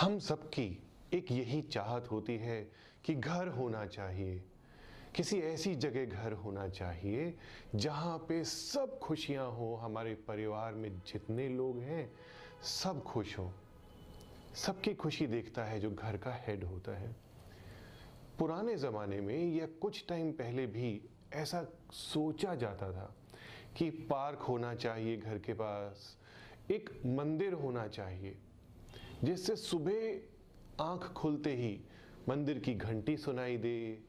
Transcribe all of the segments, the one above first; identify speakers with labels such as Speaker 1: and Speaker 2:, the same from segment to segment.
Speaker 1: हम सबकी एक यही चाहत होती है कि घर होना चाहिए। किसी ऐसी जगह घर होना चाहिए जहाँ पे सब खुशियाँ हो, हमारे परिवार में जितने लोग हैं, सब खुश हों। सबकी खुशी देखता है जो घर का हेड होता है। पुराने ज़माने में या कुछ टाइम पहले भी ऐसा सोचा जाता था कि पार्क होना चाहिए घर के पास, एक मंदिर होना चाहिए। जिससे सुबह आँख खुलते ही मंदिर की घंटी सुनाई दे,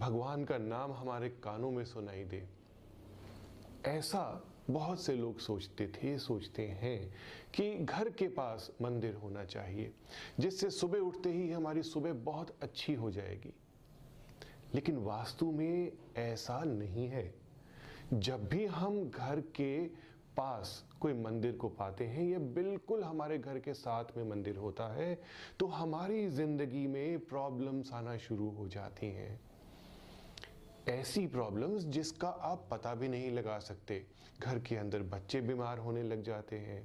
Speaker 1: भगवान का नाम हमारे कानों में सुनाई दे। ऐसा बहुत से लोग सोचते थे, सोचते हैं कि घर के पास मंदिर होना चाहिए, जिससे सुबह उठते ही हमारी सुबह बहुत अच्छी हो जाएगी। लेकिन वास्तु में ऐसा नहीं है। जब भी हम घर के पास कोई मंदिर को पाते हैं, या बिल्कुल हमारे घर के साथ में मंदिर होता है तो हमारी ज़िंदगी में प्रॉब्लम्स आना शुरू हो जाती हैं। ऐसी प्रॉब्लम्स जिसका आप पता भी नहीं लगा सकते। घर के अंदर बच्चे बीमार होने लग जाते हैं।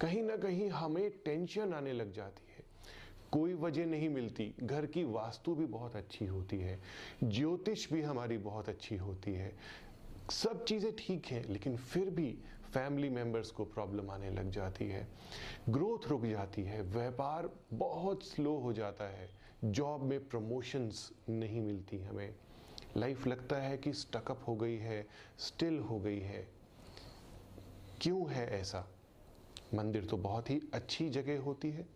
Speaker 1: कहीं ना कहीं हमें टेंशन आने लग जाती है। कोई वजह नहीं मिलती। घर की वास्तु भी बहुत अच्छी होती है। ज्योतिष भी हमारी बहुत अच्छी होती है। सब चीज़ें ठीक हैं, लेकिन फिर भी फैमिली मेंबर्स को प्रॉब्लम आने लग जाती है, ग्रोथ रुक जाती है, व्यापार बहुत स्लो हो जाता है, जॉब में प्रमोशंस नहीं मिलती हमें। लाइफ लगता है कि स्टकअप हो गई है स्टिल हो गई है। क्यों है ऐसा? मंदिर तो बहुत ही अच्छी जगह होती है।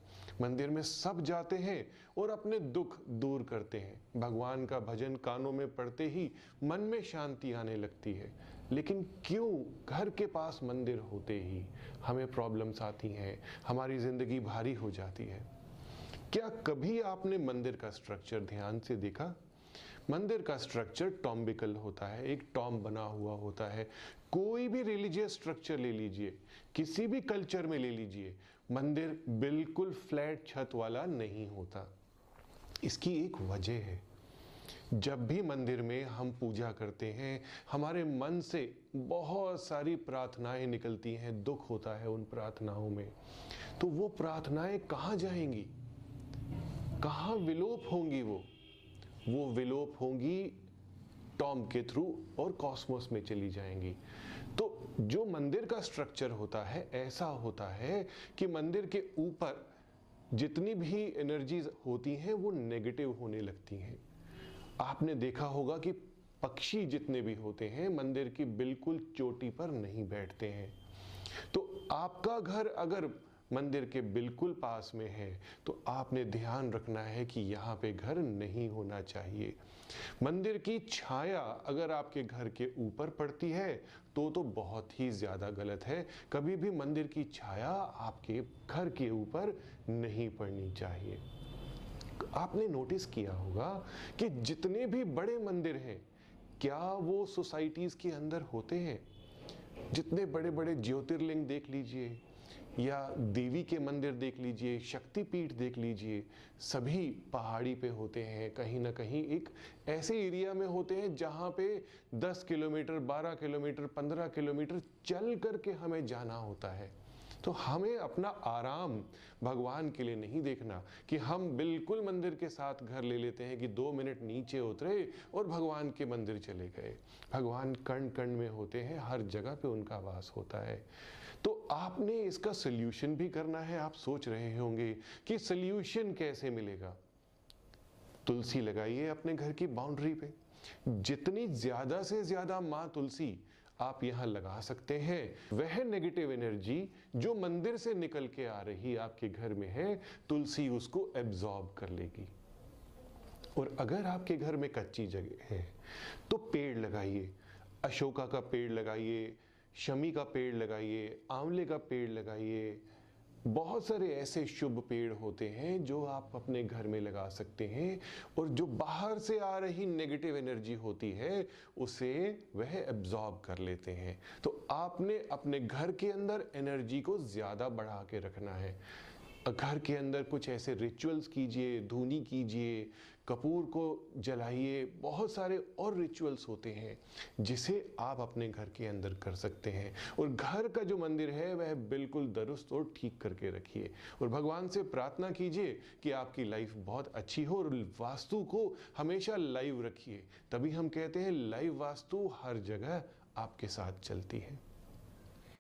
Speaker 1: मंदिर में सब जाते हैं और अपने दुख दूर करते हैं। भगवान का भजन कानों में पड़ते ही मन में शांति आने लगती है। लेकिन क्यों घर के पास मंदिर होते ही हमें प्रॉब्लम्स आती हैं, हमारी ज़िंदगी भारी हो जाती है? क्या कभी आपने मंदिर का स्ट्रक्चर ध्यान से देखा? मंदिर का स्ट्रक्चर टॉम्बिकल होता है, एक टॉम बना हुआ होता है। कोई भी रिलीजियस स्ट्रक्चर ले लीजिए, किसी भी कल्चर में ले लीजिए, मंदिर बिल्कुल फ्लैट छत वाला नहीं होता। इसकी एक वजह है। जब भी मंदिर में हम पूजा करते हैं, हमारे मन से बहुत सारी प्रार्थनाएँ निकलती हैं, दुख होता है उन प्रार्थनाओं में। तो वो प्रार्थनाएँ कहाँ जाएँगी? कहाँ विलोप होंगी वो? वो विलोप होंगी टॉम के थ्रू और कॉस्मोस में चली जाएँगी। तो जो मंदिर का स्ट्रक्चर होता है, ऐसा होता है कि मंदिर के ऊपर जितनी भी एनर्जीज होती हैं, वो नेगेटिव होने लगती हैं। आपने देखा होगा कि पक्षी जितने भी होते हैं, मंदिर की बिल्कुल चोटी पर नहीं बैठते हैं। तो आपका घर अगर मंदिर के बिल्कुल पास में है तो आपने ध्यान रखना है कि यहाँ पे घर नहीं होना चाहिए। मंदिर की छाया अगर आपके घर के ऊपर पड़ती है तो तो बहुत ही ज़्यादा गलत है। कभी भी मंदिर की छाया आपके घर के ऊपर नहीं पड़नी चाहिए। आपने नोटिस किया होगा कि जितने भी बड़े मंदिर हैं, क्या वो सोसाइटीज़ के अंदर होते हैं? जितने बड़े बड़े ज्योतिर्लिंग देख लीजिए या देवी के मंदिर देख लीजिए, शक्तिपीठ देख लीजिए, सभी पहाड़ी पे होते हैं, कहीं ना कहीं एक ऐसे एरिया में होते हैं जहाँ पे 10 किलोमीटर 12 किलोमीटर 15 किलोमीटर चल करके हमें जाना होता है। तो हमें अपना आराम भगवान के लिए नहीं देखना कि हम बिल्कुल मंदिर के साथ घर ले लेते हैं कि दो मिनट नीचे उतरे और भगवान के मंदिर चले गए। भगवान कण कण में होते हैं, हर जगह पे उनका वास होता है। तो आपने इसका सोल्यूशन भी करना है, आप सोच रहे होंगे कि सोल्यूशन कैसे मिलेगा? तुलसी लगाइए अपने घर की बाउंड्री पे। जितनी ज़्यादा से ज़्यादा माँ तुलसी आप यहाँ लगा सकते हैं, वह नेगेटिव एनर्जी जो मंदिर से निकल के आ रही आपके घर में है, तुलसी उसको एब्जॉर्ब कर लेगी। और अगर आपके घर में कच्ची जगह है तो पेड़ लगाइए। अशोका का पेड़ लगाइए शमी का पेड़ लगाइए, आंवले का पेड़ लगाइए, बहुत सारे ऐसे शुभ पेड़ होते हैं जो आप अपने घर में लगा सकते हैं और जो बाहर से आ रही नेगेटिव एनर्जी होती है, उसे वह एब्जॉर्ब कर लेते हैं। तो आपने अपने घर के अंदर एनर्जी को ज़्यादा बढ़ा के रखना है। घर के अंदर कुछ ऐसे रिचुअल्स कीजिए, धूनी कीजिए, कपूर को जलाइए, बहुत सारे और रिचुअल्स होते हैं, जिसे आप अपने घर के अंदर कर सकते हैं। और घर का जो मंदिर है, वह बिल्कुल दुरुस्त और ठीक करके रखिए। और भगवान से प्रार्थना कीजिए कि आपकी लाइफ बहुत अच्छी हो और वास्तु को हमेशा लाइव रखिए। तभी हम कहते हैं लाइव वास्तु हर जगह आपके साथ चलती है।